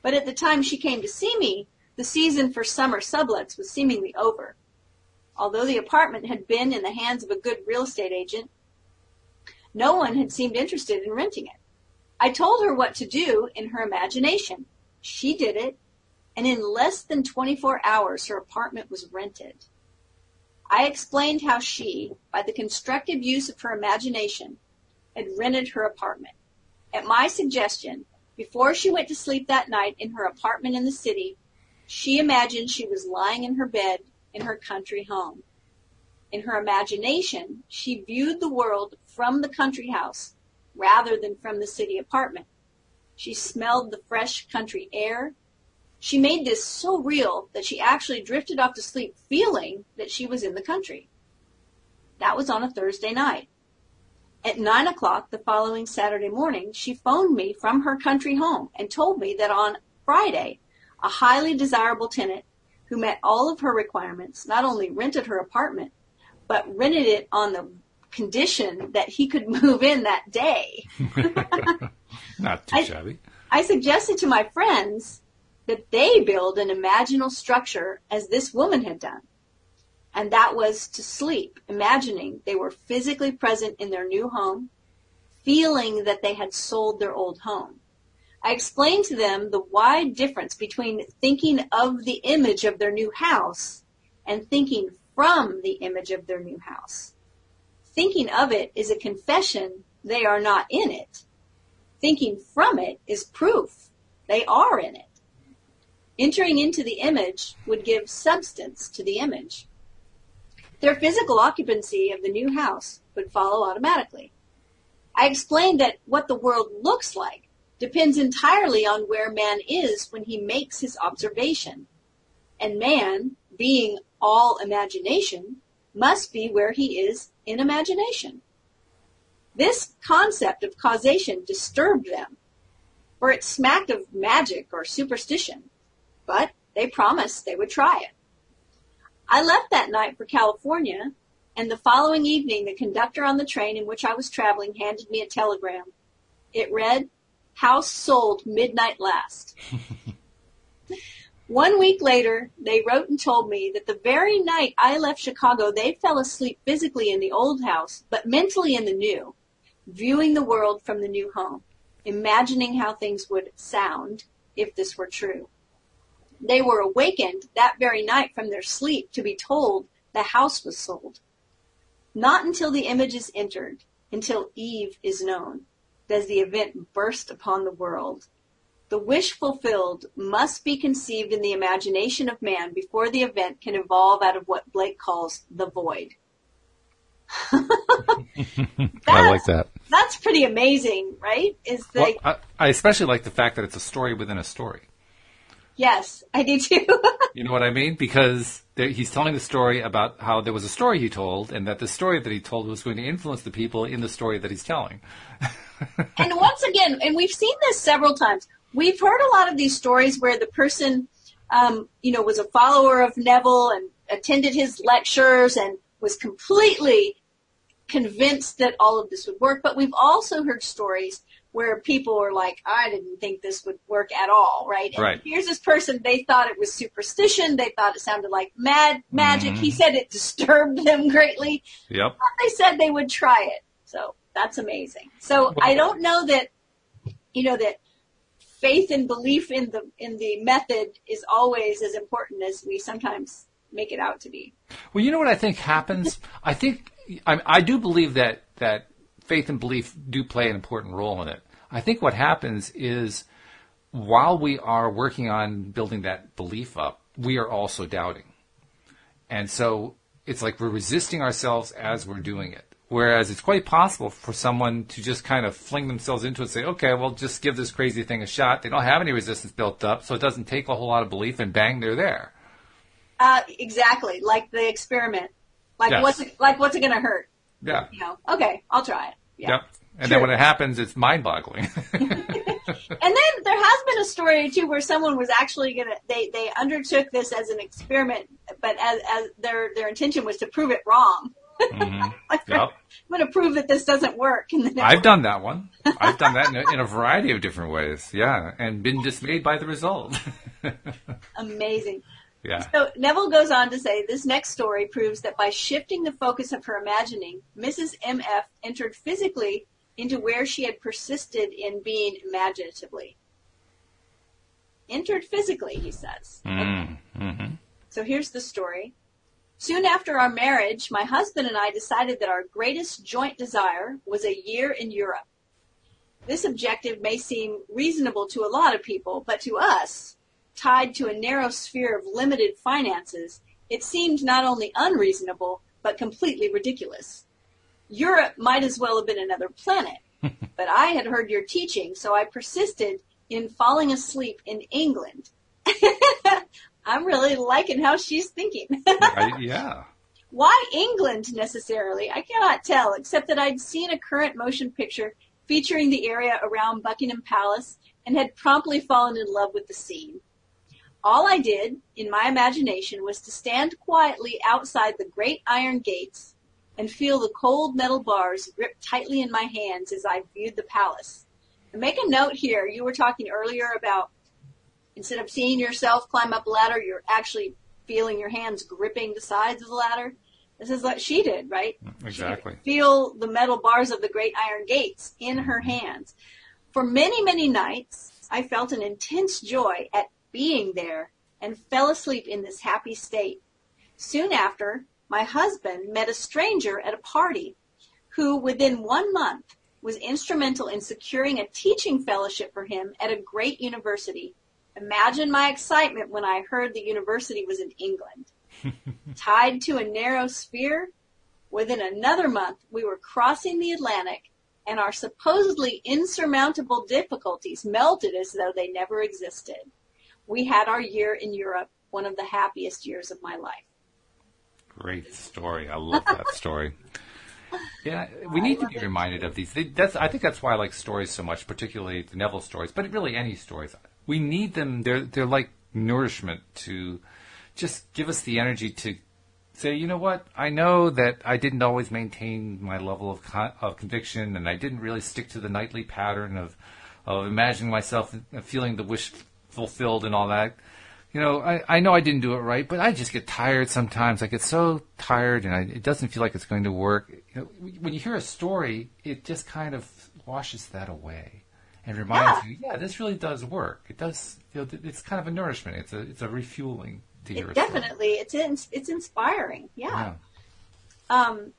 But at the time she came to see me, the season for summer sublets was seemingly over. Although the apartment had been in the hands of a good real estate agent, no one had seemed interested in renting it. I told her what to do in her imagination. She did it, and in less than 24 hours her apartment was rented. I explained how she, by the constructive use of her imagination, had rented her apartment. At my suggestion, before she went to sleep that night in her apartment in the city, she imagined she was lying in her bed in her country home. In her imagination, she viewed the world from the country house rather than from the city apartment. She smelled the fresh country air. She made this so real that she actually drifted off to sleep feeling that she was in the country. That was on a Thursday night. At nine o'clock the following Saturday morning, she phoned me from her country home and told me that on Friday, a highly desirable tenant who met all of her requirements not only rented her apartment, but rented it on the condition that he could move in that day. Not too I- shabby. I suggested to my friends that they build an imaginal structure as this woman had done. And that was to sleep, imagining they were physically present in their new home, feeling that they had sold their old home. I explained to them the wide difference between thinking of the image of their new house and thinking from the image of their new house. Thinking of it is a confession they are not in it. Thinking from it is proof they are in it. Entering into the image would give substance to the image. Their physical occupancy of the new house would follow automatically. I explained that what the world looks like depends entirely on where man is when he makes his observation. And man, being all imagination, must be where he is in imagination. This concept of causation disturbed them, for it smacked of magic or superstition, but they promised they would try it. I left that night for California, and the following evening the conductor on the train in which I was traveling handed me a telegram. It read, House sold midnight last. One week later, they wrote and told me that the very night I left Chicago, they fell asleep physically in the old house, but mentally in the new, viewing the world from the new home, imagining how things would sound if this were true. They were awakened that very night from their sleep to be told the house was sold. Not until the image is entered, until Eve is known, does the event burst upon the world the wish fulfilled must be conceived in the imagination of man before the event can evolve out of what Blake calls the void. I like that. That's pretty amazing, right? Is the well, I, I especially like the fact that it's a story within a story. Yes, I do too. you know what I mean? Because he's telling the story about how there was a story he told, and that the story that he told was going to influence the people in the story that he's telling. and once again, and we've seen this several times we've heard a lot of these stories where the person, um, you know, was a follower of Neville and attended his lectures and was completely convinced that all of this would work. But we've also heard stories where people are like, I didn't think this would work at all, right? And right. here's this person, they thought it was superstition. They thought it sounded like mad magic. Mm-hmm. He said it disturbed them greatly. Yep. But they said they would try it. So that's amazing. So I don't know that, you know, that faith and belief in the in the method is always as important as we sometimes make it out to be. Well, you know what I think happens. I think I, I do believe that that faith and belief do play an important role in it. I think what happens is while we are working on building that belief up, we are also doubting, and so it's like we're resisting ourselves as we're doing it. Whereas it's quite possible for someone to just kind of fling themselves into it and say, okay, well, just give this crazy thing a shot. They don't have any resistance built up, so it doesn't take a whole lot of belief, and bang, they're there. Uh, exactly, like the experiment. Like yes. what's it, like what's it going to hurt? Yeah. You know, okay, I'll try it. Yeah. Yep. And True. then when it happens, it's mind-boggling. and then there has been a story too where someone was actually gonna they they undertook this as an experiment, but as as their their intention was to prove it wrong. Mm-hmm. yep. I'm going to prove that this doesn't work. I've done that one. I've done that in a, in a, variety of different ways. Yeah, and been dismayed by the result. Amazing. Yeah. So Neville goes on to say this next story proves that by shifting the focus of her imagining, Mrs. M.F. entered physically into where she had persisted in being imaginatively. Entered physically, he says. Mm, mm-hmm. So here's the story. Soon after our marriage, my husband and I decided that our greatest joint desire was a year in Europe. This objective may seem reasonable to a lot of people, but to us, tied to a narrow sphere of limited finances, it seemed not only unreasonable, but completely ridiculous. Europe might as well have been another planet. but I had heard your teaching, so I persisted in falling asleep in England. I'm really liking how she's thinking. Yeah. Why England necessarily? I cannot tell, except that I'd seen a current motion picture featuring the area around Buckingham Palace and had promptly fallen in love with the scene. All I did, in my imagination, was to stand quietly outside the great iron gates and feel the cold metal bars grip tightly in my hands as I viewed the palace. And make a note here, you were talking earlier about instead of seeing yourself climb up a ladder, you're actually feeling your hands gripping the sides of the ladder. This is what she did, right? Mm, exactly. feel the metal bars of the great iron gates in her mm-hmm. hands. For many, many nights, I felt an intense joy at being there and fell asleep in this happy state. Soon after, my husband met a stranger at a party who, within one month, was instrumental in securing a teaching fellowship for him at a great university. Imagine my excitement when I heard the university was in England. Tied to a narrow sphere, within another month we were crossing the Atlantic and our supposedly insurmountable difficulties melted as though they never existed. We had our year in Europe, one of the happiest years of my life. Great story. I love that story. Yeah, we need to be reminded of these. That's I think that's why I like stories so much, particularly the Neville stories, but really any stories. We need them. They're they're like nourishment to just give us the energy to say, you know what? I know that I didn't always maintain my level of con- of conviction, and I didn't really stick to the nightly pattern of of imagining myself feeling the wish fulfilled and all that you know, I, I know I didn't do it right, but I just get tired sometimes. I get so tired and I, it doesn't feel like it's going to work. You know, when you hear a story, it just kind of washes that away and reminds Yeah. you, yeah, this really does work. It does, you know, it's kind of a nourishment. It's a, it's a refueling to It story. definitely, it's in, it's inspiring. Yeah. Um,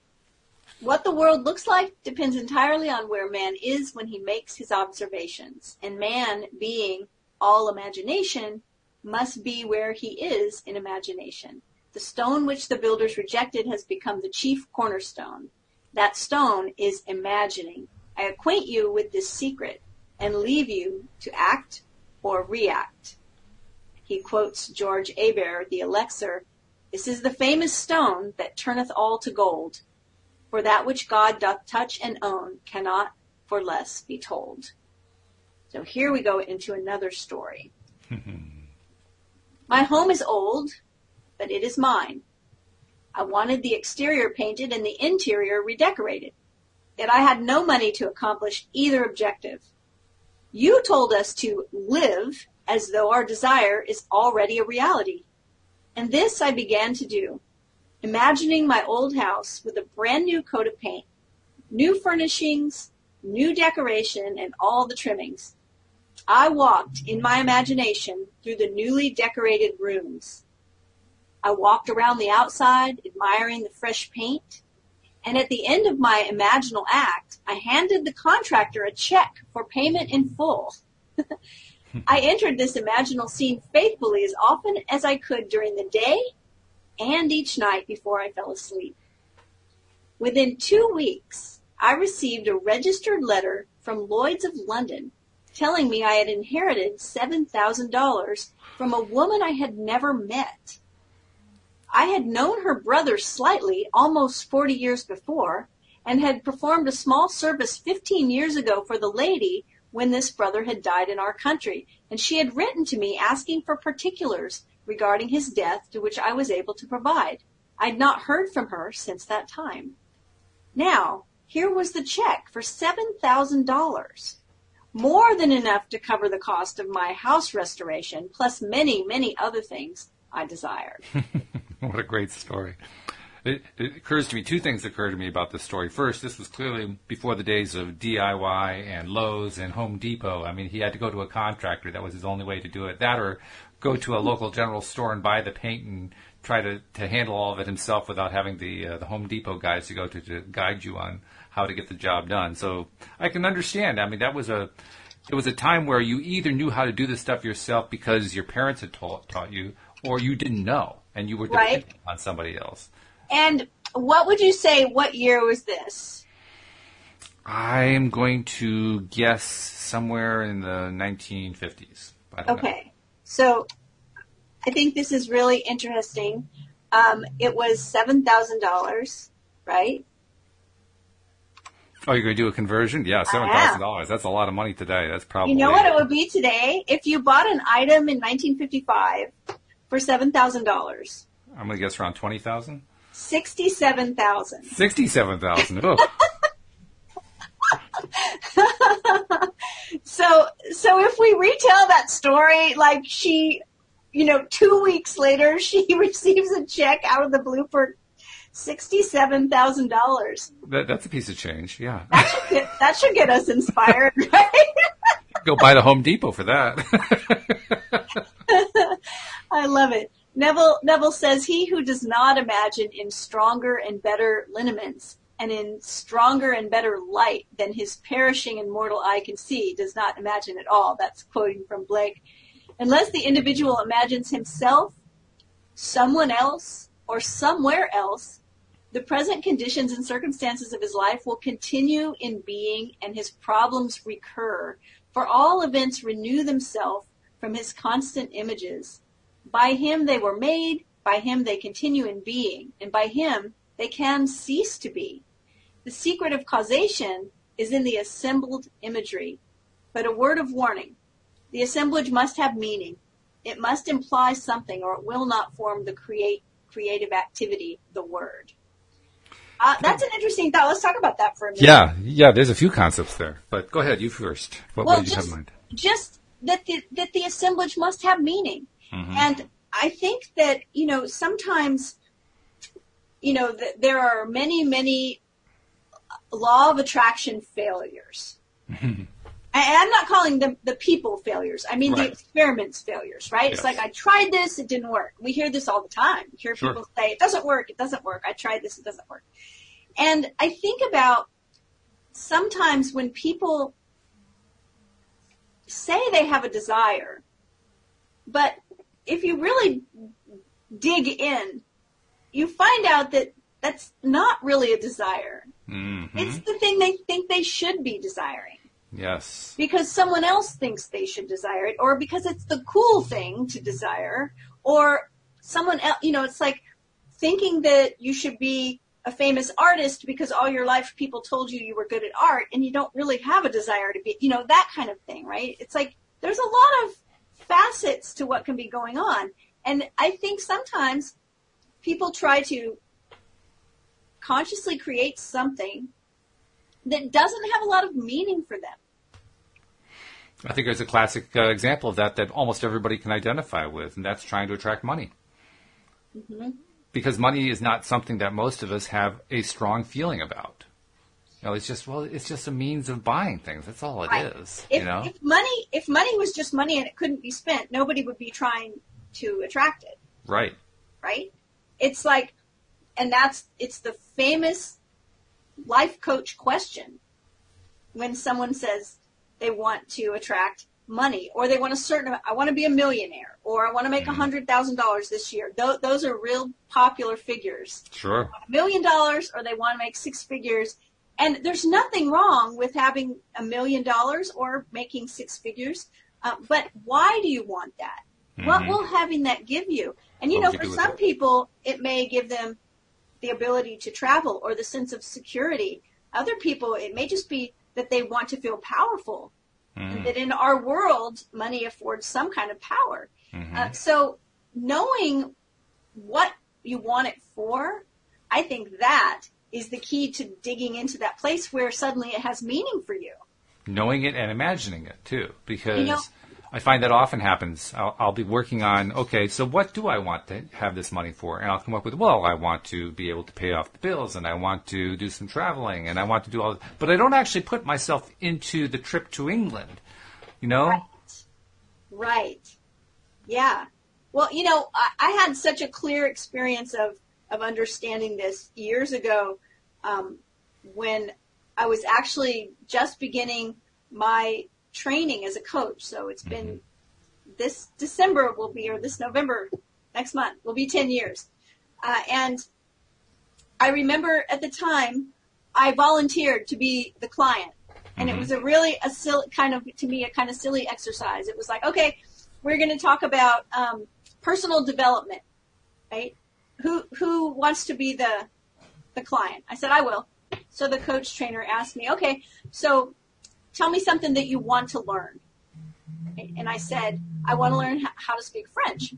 what the world looks like depends entirely on where man is when he makes his observations. And man, being all imagination, must be where he is in imagination. The stone which the builders rejected has become the chief cornerstone. That stone is imagining. I acquaint you with this secret and leave you to act or react. He quotes George Herbert, the Elixir, This is the famous stone that turneth all to gold. For that which God doth touch and own cannot for less be told. So here we go into another story. My home is old, but it is mine. I wanted the exterior painted and the interior redecorated. Yet I had no money to accomplish either objective. You told us to live as though our desire is already a reality. And this I began to do, imagining my old house with a brand new coat of paint, new furnishings, new decoration, and all the trimmings. I walked in my imagination through the newly decorated rooms. I walked around the outside, admiring the fresh paint, and at the end of my imaginal act, I handed the contractor a check for payment in full. I entered this imaginal scene faithfully as often as I could during the day and each night before I fell asleep. Within two weeks, I received a registered letter from Lloyd's of London telling me I had inherited $7,000 from a woman I had never met. I had known her brother slightly almost 40 years before and had performed a small service 15 years ago for the lady when this brother had died in our country, and she had written to me asking for particulars regarding his death to which I was able to provide. I had not heard from her since that time. Now, here was the check for $7,000 more than enough to cover the cost of my house restoration, plus many, many other things I desired. what a great story. It, it occurs to me, two things occur to me about this story. First, this was clearly before the days of DIY and Lowe's and Home Depot. I mean, he had to go to a contractor. That was his only way to do it. That or go to a local general store and buy the paint and try to, to handle all of it himself without having the, uh, the Home Depot guys to go to, to guide you on how to get the job done. So I can understand. I mean, that was a, it was a time where you either knew how to do this stuff yourself because your parents had taught, taught you, or you didn't know and you were Right. dependent on somebody else. And what would you say, what year was this? I'm going to guess somewhere in the 1950s. I don't know. Okay. So I think this is really interesting. Um, it was $7,000, right? Oh, you're going to do a conversion? Yeah, seven thousand dollars. That's a lot of money today. That's probably. You know what it would be today? If you bought an item in 1955 for $7,000, I'm going to guess around twenty thousand. 67,000. Sixty-seven thousand. Oh, So, so if we retell that story, like she, you know, two weeks later, she receives a check out of the blue for sixty-seven thousand dollars. That, that's a piece of change. Yeah. That should get, that should get us inspired, right? Go buy the Home Depot for that. I love it. Neville Neville says he who does not imagine in stronger and better lineaments and in stronger and better light than his perishing and mortal eye can see does not imagine at all. That's quoting from Blake. Unless the individual imagines himself, someone else, or somewhere else, the present conditions and circumstances of his life will continue in being and his problems recur, for all events renew themselves from his constant images. By him they were made, by him they continue in being, and by him they can cease to be. The secret of causation is in the assembled imagery. But a word of warning. The assemblage must have meaning. It must imply something or it will not form the create, creative activity, the word. Uh, that's an interesting thought. Let's talk about that for a minute. Yeah, yeah. There's a few concepts there, but go ahead. You first. What, well, what did you just, have in mind? Just that the that the assemblage must have meaning, Mhm. and I think that you know sometimes, you know, that there are many many law of attraction failures. And I'm not calling them the people failures. I mean the experiments failures, right? It's like I tried this, it didn't work. We hear this all the time. We hear Sure. people say, it doesn't work, it doesn't work. I tried this, it doesn't work. And I think about sometimes when people say they have a desire, but if you really dig in, you find out that that's not really a desire. Mhm. It's the thing they think they should be desiring Yes. because someone else thinks they should desire it or because it's the cool thing to desire or someone else, you know, it's like thinking that you should be a famous artist because all your life people told you you were good at art and you don't really have a desire to be, you know, that kind of thing, right? It's like there's a lot of facets to what can be going on. And I think sometimes people try to consciously create something that doesn't have a lot of meaning for them. I think there's a classic uh, example of that that almost everybody can identify with, and that's trying to attract money. Mm-hmm. Because money is not something that most of us have a strong feeling about. Know, it's just well, it's just a means of buying things. That's all it is. If, you know, if money, if money was just money and it couldn't be spent, nobody would be trying to attract it, right? right? It's like, and that's, it's the famous life coach question when someone says they want to attract money or they want a certain, I want to be a millionaire or I want to make mm-hmm. a hundred thousand dollars this year. Those, those are real popular figures. Sure. a million dollars or they want to make six figures. And there's nothing wrong with having a million dollars or making six figures. Uh, but why do you want that? What Mhm. will having that give you? And you What know, you for some it? people, it may give them the ability to travel or the sense of security. Other people, it may just be that they want to feel powerful. Mhm. And that in our world, money affords some kind of power. Mhm. Uh, so knowing what you want it for, I think that is the key to digging into that place where suddenly it has meaning for you. knowing it and imagining it too, because know- I find that often happens. I'll, I'll be working on, okay, so what do I want to have this money for? And I'll come up with, well, I want to be able to pay off the bills and I want to do some traveling and I want to do all, but I don't actually put myself into the trip to England, you know? Right. Right. Yeah. Well, you know, I, I had such a clear experience of, of understanding this years ago um, when I was actually just beginning my training as a coach. So it's been this December will be, or this November, next month will be 10 years. Uh, and I remember at the time I volunteered to be the client. And it was a really a silly kind of to me a kind of silly exercise. It was like, okay, we're going to talk about um, personal development, right? Who who wants to be the the client? I said I will. So the coach trainer asked me, okay, so tell me something that you want to learn. And I said, I want to learn how to speak French.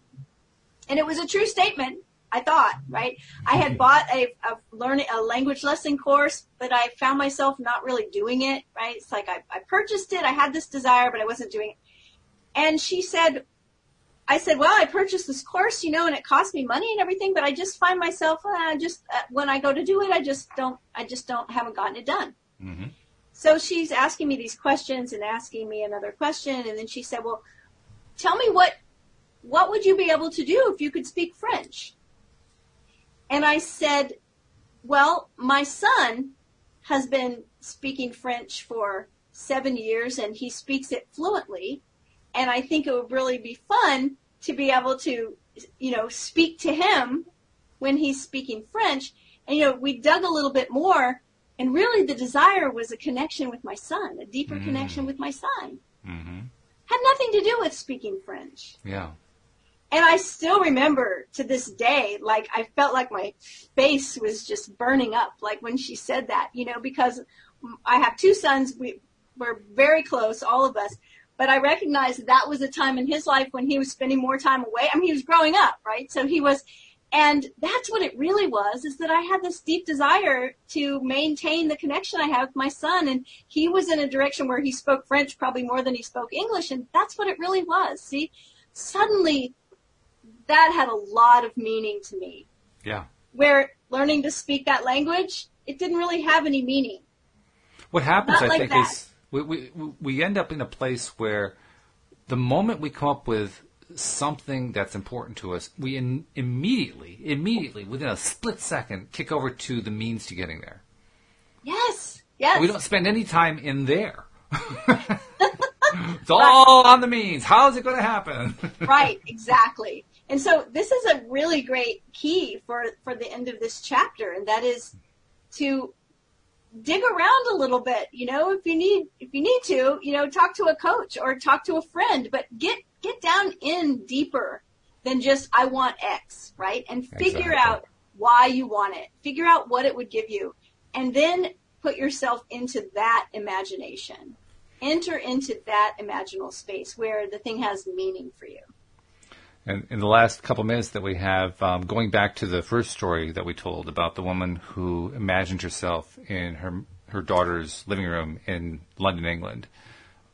And it was a true statement. I thought, right? I had bought a, a learning a language lesson course, but I found myself not really doing it, right? It's like I, I purchased it, I had this desire, but I wasn't doing it. And she said, I said, well, I purchased this course, you know, and it cost me money and everything, but I just find myself, uh, just uh, when I go to do it, I just don't, I just don't, haven't gotten it done. Mm-hmm. So she's asking me these questions and asking me another question, and then she said, well, tell me what, what would you be able to do if you could speak French? And I said, well, my son has been speaking French for seven years and he speaks it fluently. And I think it would really be fun to be able to, you know, speak to him when he's speaking French. And, you know, we dug a little bit more and really the desire was a connection with my son, a deeper Mm. connection with my son. Mm-hmm. Had nothing to do with speaking French. Yeah. And I still remember to this day, like I felt like my face was just burning up, like when she said that, you know, because I have two sons, we were very close, all of us, but I recognized that, that was a time in his life when he was spending more time away. I mean, he was growing up, right? So he was, and that's what it really was, is that I had this deep desire to maintain the connection I have with my son. And he was in a direction where he spoke French probably more than he spoke English. And that's what it really was. See, suddenly that had a lot of meaning to me. Yeah. Where learning to speak that language, it didn't really have any meaning. What happens, Not I like think, that. is we, we we end up in a place where the moment we come up with something that's important to us, we in, immediately, immediately, within a split second, kick over to the means to getting there. Yes, yes. We don't spend any time in there. it's all on the means. How is it going to happen? right, exactly. And so this is a really great key for, for the end of this chapter, and that is to dig around a little bit, you know, if you need, if you need to, you know, talk to a coach or talk to a friend, but get, get down in deeper than just, I want X, right? And figure Exactly. out why you want it. Figure out what it would give you. And then put yourself into that imagination. Enter into that imaginal space where the thing has meaning for you. And in the last couple minutes that we have, um, going back to the first story that we told about the woman who imagined herself in her her daughter's living room in London, England.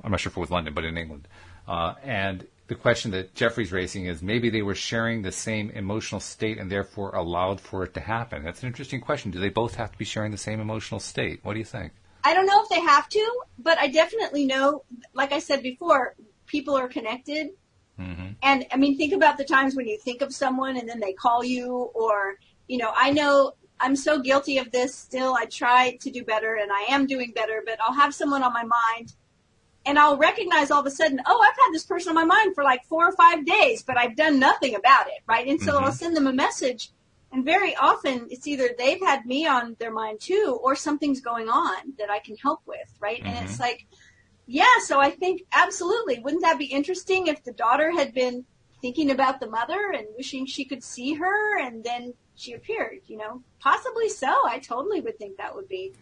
I'm not sure if it was London, but in England. Uh, and the question that Jeffrey's raising is maybe they were sharing the same emotional state and therefore allowed for it to happen. That's an interesting question. Do they both have to be sharing the same emotional state? What do you think? I don't know if they have to, but I definitely know, like I said before, people are connected. Mm-hmm. And I mean, think about the times when you think of someone and then they call you, or, you know, I know I'm so guilty of this still. I try to do better and I am doing better, but I'll have someone on my mind and I'll recognize all of a sudden, oh, I've had this person on my mind for like four or five days, but I've done nothing about it, right? And so Mhm. I'll send them a message and very often it's either they've had me on their mind too, or something's going on that I can help with, right? And it's like, yeah, so I think absolutely. Wouldn't that be interesting if the daughter had been thinking about the mother and wishing she could see her and then she appeared, you know? Possibly so. I totally would think that would be.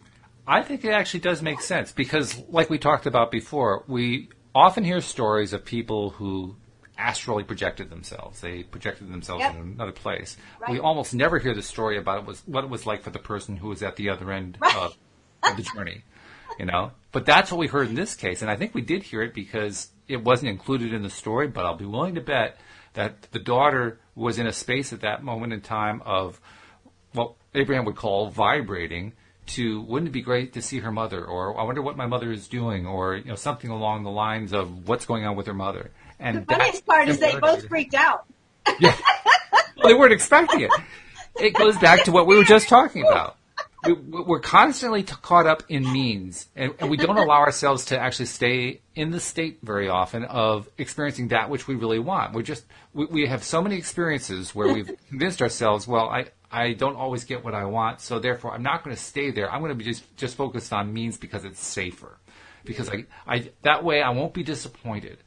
I think it actually does make sense because, like we talked about before, we often hear stories of people who astrally projected themselves. They projected themselves Yep. in another place. Right. We almost never hear the story about it was what it was like for the person who was at the other end Right. of, of the journey. You know, but that's what we heard in this case, and I think we did hear it because it wasn't included in the story. But I'll be willing to bet that the daughter was in a space at that moment in time of what Abraham would call vibrating to wouldn't it be great to see her mother or I wonder what my mother is doing or you know something along the lines of what's going on with her mother. And The funniest part is they both freaked out. well, they weren't expecting it. It goes back to what we were just talking about. We, we're constantly caught up in means, and, and we don't allow ourselves to actually stay in the state very often of experiencing that which we really want. We're just we, we have so many experiences where we've convinced ourselves, well, I I don't always get what I want, so therefore I'm not going to stay there. I'm going to be just just focused on means because it's safer, because I I that way I won't be disappointed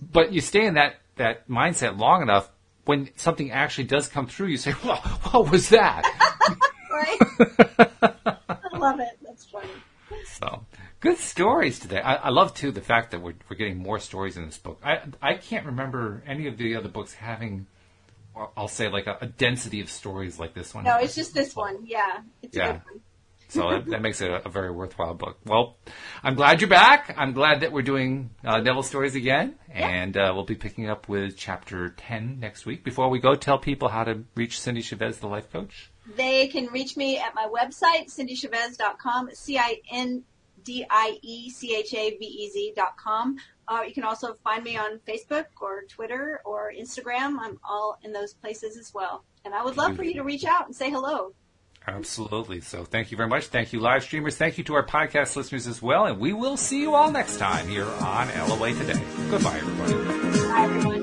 but you stay in that, that mindset long enough, when something actually does come through, you say, well, what was that? I love it. That's funny. so, good stories today. I, I love, too, the fact that we're, we're getting more stories in this book. I, I can't remember any of the other books having, I'll say, like a, a density of stories like this one. No, it's just this one. Yeah. It's a Yeah. good one. So that, that, makes it a, a, very worthwhile book. Well, I'm glad you're back. I'm glad that we're doing uh, Neville stories again, yeah. and uh, we'll be picking up with chapter 10 next week. Before we go, tell people how to reach Cindie Chavez, the life coach. They can reach me at my website, cindiechavez.com, C-I-N-D-I-E-C-H-A-V-E-Z.com. Uh, you can also find me on Facebook or Twitter or Instagram. I'm all in those places as well. And I would love for you to reach out and say hello. Absolutely. So thank you very much. Thank you, live streamers. Thank you to our podcast listeners as well. And we will see you all next time here on LOA Today. Goodbye, everybody.